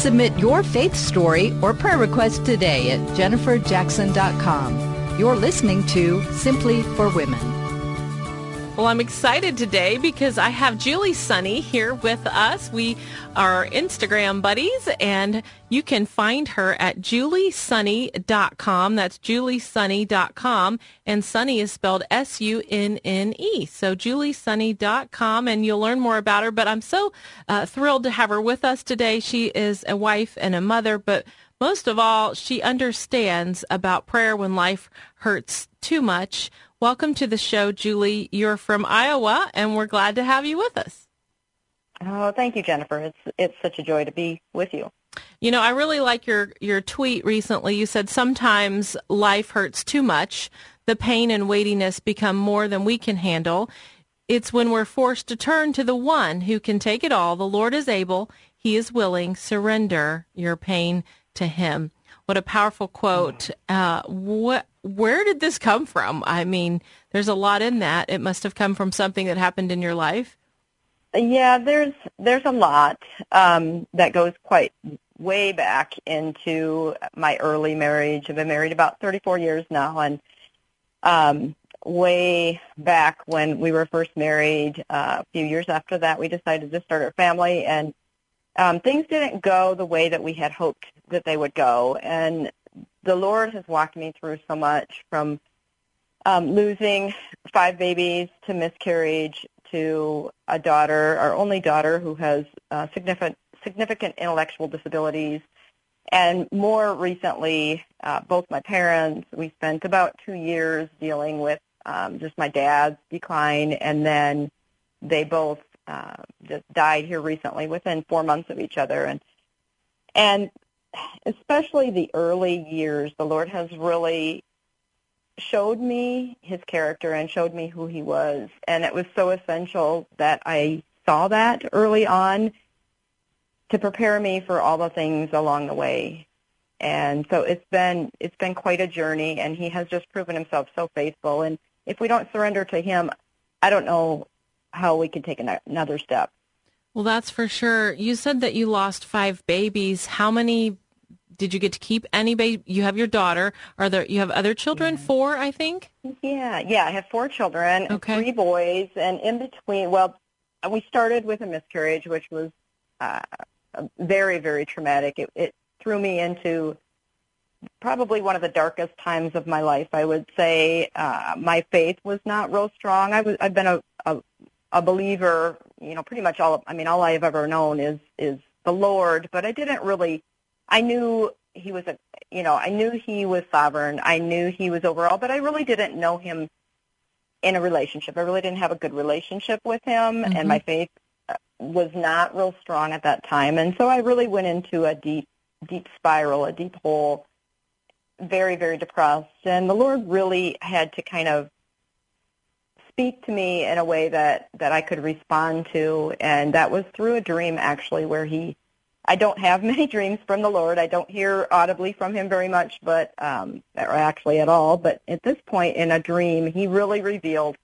Submit your faith story or prayer request today at jenniferjackson.com. You're listening to Simply for Women. Well, I'm excited today because I have Julie Sunne here with us. We are Instagram buddies, and you can find her at juliesunne.com. That's juliesunne.com, and Sunne is spelled S-U-N-N-E. So juliesunne.com, and you'll learn more about her. But I'm so uh, thrilled to have her with us today. She is a wife and a mother, but most of all, she understands about prayer when life hurts too much Welcome to the show, Julie. You're from Iowa, and we're glad to have you with us. Oh, thank you, Jennifer. It's it's such a joy to be with you. You know, I really like your your tweet recently. You said sometimes life hurts too much. The pain and weightiness become more than we can handle. It's when we're forced to turn to the one who can take it all. The Lord is able. He is willing. Surrender your pain to him. What a powerful quote. Uh, what where did this come from? I mean, there's a lot in that. It must have come from something that happened in your life. Yeah, there's there's a lot um, that goes quite way back into my early marriage. I've been married about 34 years now, and um, way back when we were first married, uh, a few years after that, we decided to start our family, and um, things didn't go the way that we had hoped that they would go, and the Lord has walked me through so much from um, losing five babies to miscarriage to a daughter, our only daughter, who has uh, significant significant intellectual disabilities, and more recently, uh, both my parents. We spent about two years dealing with um, just my dad's decline, and then they both uh, just died here recently, within four months of each other, and and especially the early years, the Lord has really showed me his character and showed me who he was. And it was so essential that I saw that early on to prepare me for all the things along the way. And so it's been it's been quite a journey and he has just proven himself so faithful and if we don't surrender to him, I don't know how we can take another step. Well, that's for sure. You said that you lost five babies. How many did you get to keep any baby? You have your daughter. Are there? You have other children? Yeah. Four, I think. Yeah, yeah. I have four children, okay. three boys, and in between. Well, we started with a miscarriage, which was uh, very, very traumatic. It, it threw me into probably one of the darkest times of my life. I would say uh, my faith was not real strong. I was. I've been a, a a believer, you know, pretty much all. I mean, all I've ever known is is the Lord, but I didn't really. I knew he was a, you know, I knew he was sovereign. I knew he was overall, but I really didn't know him in a relationship. I really didn't have a good relationship with him, mm-hmm. and my faith uh, was not real strong at that time. And so I really went into a deep, deep spiral, a deep hole, very, very depressed. And the Lord really had to kind of speak to me in a way that that I could respond to, and that was through a dream actually, where he. I don't have many dreams from the Lord. I don't hear audibly from him very much, but um, or actually at all. But at this point in a dream, he really revealed.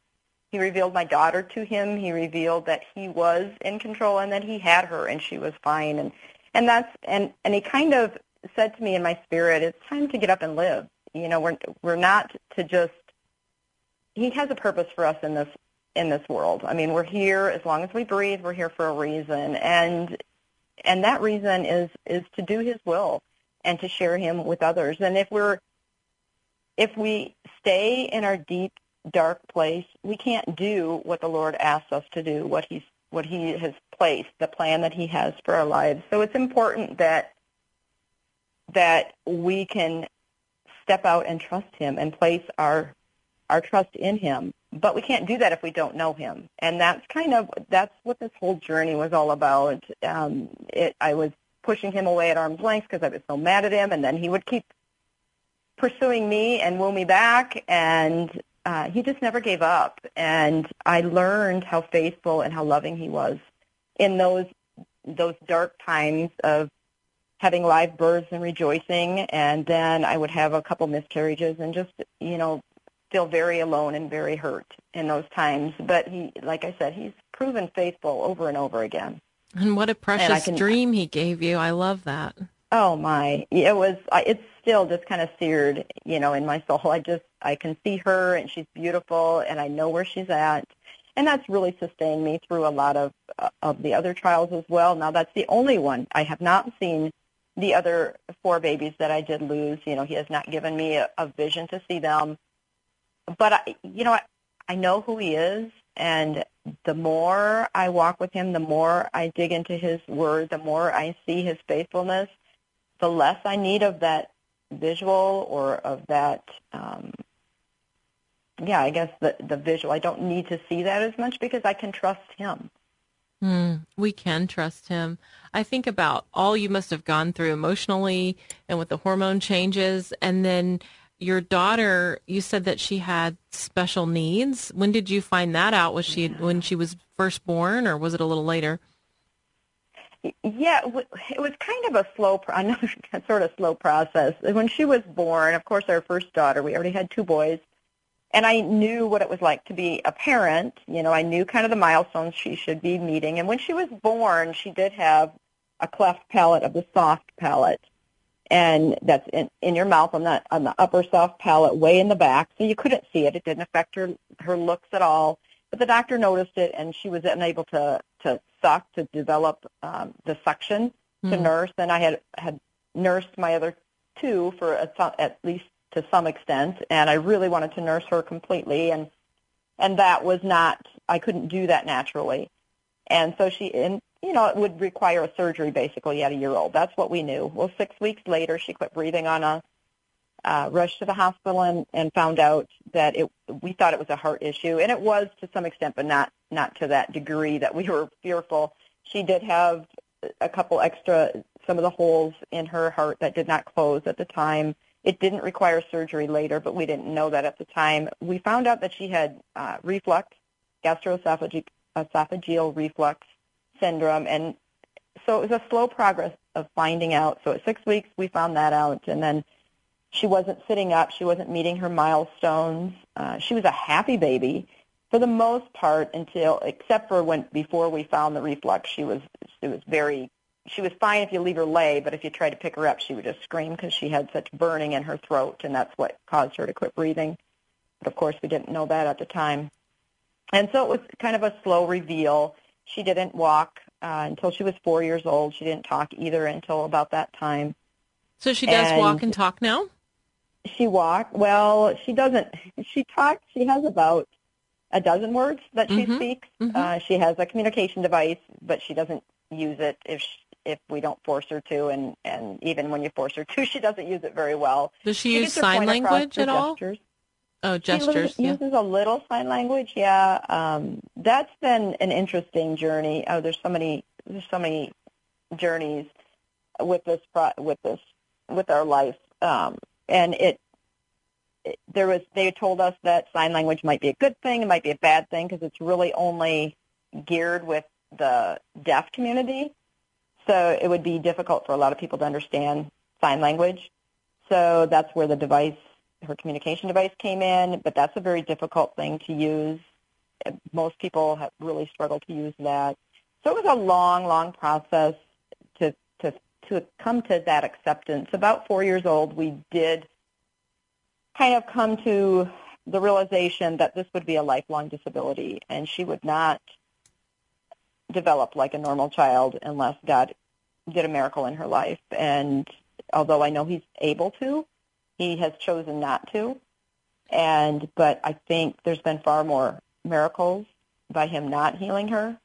He revealed my daughter to him. He revealed that he was in control and that he had her and she was fine. And and that's and and he kind of said to me in my spirit, "It's time to get up and live." You know, we're we're not to just he has a purpose for us in this in this world. I mean, we're here as long as we breathe. We're here for a reason, and and that reason is is to do His will and to share Him with others. And if we're if we stay in our deep dark place, we can't do what the Lord asks us to do, what He's what He has placed, the plan that He has for our lives. So it's important that that we can step out and trust Him and place our our trust in him. but we can't do that if we don't know him. And that's kind of that's what this whole journey was all about. Um, it, I was pushing him away at arm's length because I was so mad at him, and then he would keep pursuing me and woo me back, and uh, he just never gave up. And I learned how faithful and how loving he was in those those dark times of having live births and rejoicing, and then I would have a couple miscarriages and just you know feel very alone and very hurt in those times. But he, like I said, he's proven faithful over and over again. And what a precious can, dream he gave you. I love that. Oh my, it was. It's still just kind of seared, you know, in my soul. I just I can see her, and she's beautiful, and I know where she's at, and that's really sustained me through a lot of uh, of the other trials as well. Now that's the only one I have not seen the other four babies that I did lose. You know, he has not given me a, a vision to see them but I, you know, I, I know who he is, and the more I walk with him, the more I dig into his word, the more I see his faithfulness, the less I need of that visual or of that um yeah, I guess the the visual. I don't need to see that as much because I can trust him. Mm, we can trust him. I think about all you must have gone through emotionally and with the hormone changes and then your daughter, you said that she had special needs. When did you find that out? Was she when she was first born, or was it a little later? Yeah, it was kind of a slow, another sort of slow process. When she was born, of course, our first daughter, we already had two boys, and I knew what it was like to be a parent. You know, I knew kind of the milestones she should be meeting. And when she was born, she did have a cleft palate of the soft palate and that's in, in your mouth on the on the upper soft palate, way in the back, so you couldn't see it. It didn't affect her her looks at all. But the doctor noticed it, and she was unable to to suck to develop um, the suction mm. to hmm. nurse. And I had had nursed my other two for a, at least to some extent, and I really wanted to nurse her completely, and and that was not I couldn't do that naturally. And so she, and you know, it would require a surgery basically at a year old. That's what we knew. Well, six weeks later, she quit breathing on us, uh, rushed to the hospital and, and found out that it, we thought it was a heart issue, and it was to some extent, but not, not to that degree that we were fearful. She did have a couple extra, some of the holes in her heart that did not close at the time. It didn't require surgery later, but we didn't know that at the time. We found out that she had uh, reflux, gastroesophageal reflux, syndrome. And so it was a slow progress of finding out. So at six weeks, we found that out. And then she wasn't sitting up. She wasn't meeting her milestones. Uh, she was a happy baby for the most part until, except for when before we found the reflux, she was it was very she was fine if you leave her lay, but if you tried to pick her up, she would just scream because she had such burning in her throat, and that's what caused her to quit breathing. But of course, we didn't know that at the time. And so it was kind of a slow reveal. She didn't walk uh, until she was four years old. She didn't talk either until about that time. So she does and walk and talk now? She walk. Well, she doesn't. She talks. She has about a dozen words that she mm-hmm. speaks. Mm-hmm. Uh, she has a communication device, but she doesn't use it if she, if we don't force her to, and and even when you force her to, she doesn't use it very well. Does she, she use sign language at all? Oh, gestures. She uses yeah. a little sign language. Yeah, um, that's been an interesting journey. Oh, there's so many, there's so many journeys with this, with this, with our life, um, and it, it. There was. They told us that sign language might be a good thing. It might be a bad thing because it's really only geared with the deaf community. So it would be difficult for a lot of people to understand sign language. So that's where the device her communication device came in, but that's a very difficult thing to use. Most people have really struggled to use that. So it was a long, long process to to to come to that acceptance. About four years old, we did kind of come to the realization that this would be a lifelong disability, and she would not develop like a normal child unless God did a miracle in her life. And although I know He's able to, he has chosen not to. And but I think there's been far more miracles by him not healing her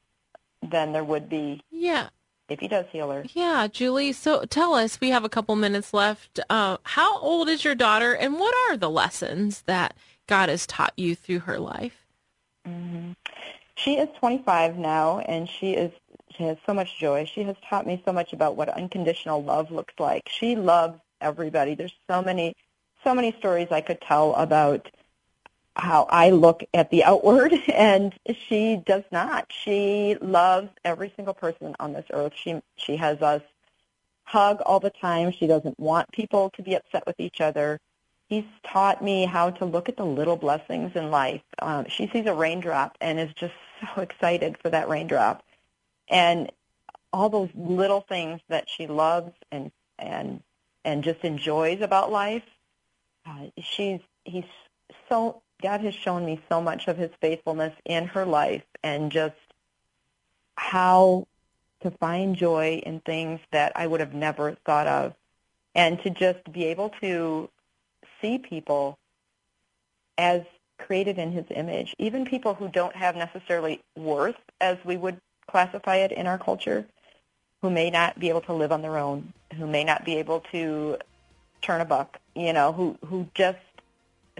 than there would be. Yeah. If he does heal her. Yeah, Julie. So tell us, we have a couple minutes left. Uh, how old is your daughter, and what are the lessons that God has taught you through her life? Mm-hmm. She is 25 now, and she is she has so much joy. She has taught me so much about what unconditional love looks like. She loves everybody. There's so many so many stories I could tell about how I look at the outward, and she does not. She loves every single person on this earth. She she has us hug all the time. She doesn't want people to be upset with each other. He's taught me how to look at the little blessings in life. Um, she sees a raindrop and is just so excited for that raindrop, and all those little things that she loves and and and just enjoys about life. Uh, she's he's so God has shown me so much of his faithfulness in her life and just how to find joy in things that I would have never thought of and to just be able to see people as created in his image, even people who don't have necessarily worth as we would classify it in our culture, who may not be able to live on their own, who may not be able to turn a buck, you know, who who just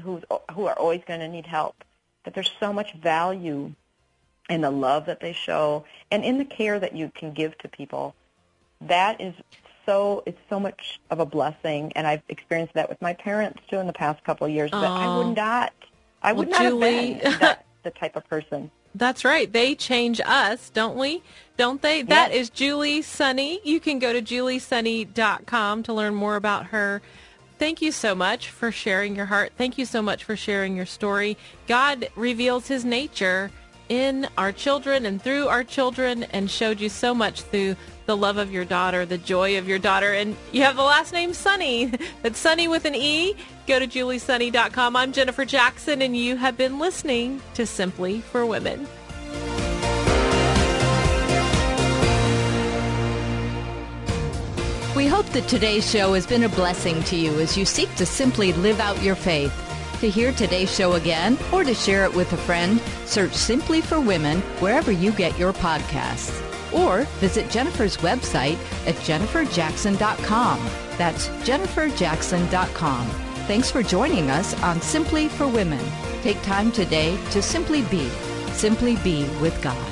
who's who are always going to need help. That there's so much value in the love that they show and in the care that you can give to people. That is so it's so much of a blessing, and I've experienced that with my parents too in the past couple of years. But I would not, I would well, not Julie, have been that, the type of person. That's right. They change us, don't we? Don't they? Yes. That is Julie Sunne. You can go to juliesunne.com to learn more about her thank you so much for sharing your heart. Thank you so much for sharing your story. God reveals his nature in our children and through our children and showed you so much through the love of your daughter, the joy of your daughter. And you have the last name Sunne. That's Sunne with an E. Go to juliesunne.com. I'm Jennifer Jackson, and you have been listening to Simply for Women. We hope that today's show has been a blessing to you as you seek to simply live out your faith. To hear today's show again or to share it with a friend, search Simply for Women wherever you get your podcasts. Or visit Jennifer's website at jenniferjackson.com. That's jenniferjackson.com. Thanks for joining us on Simply for Women. Take time today to simply be, simply be with God.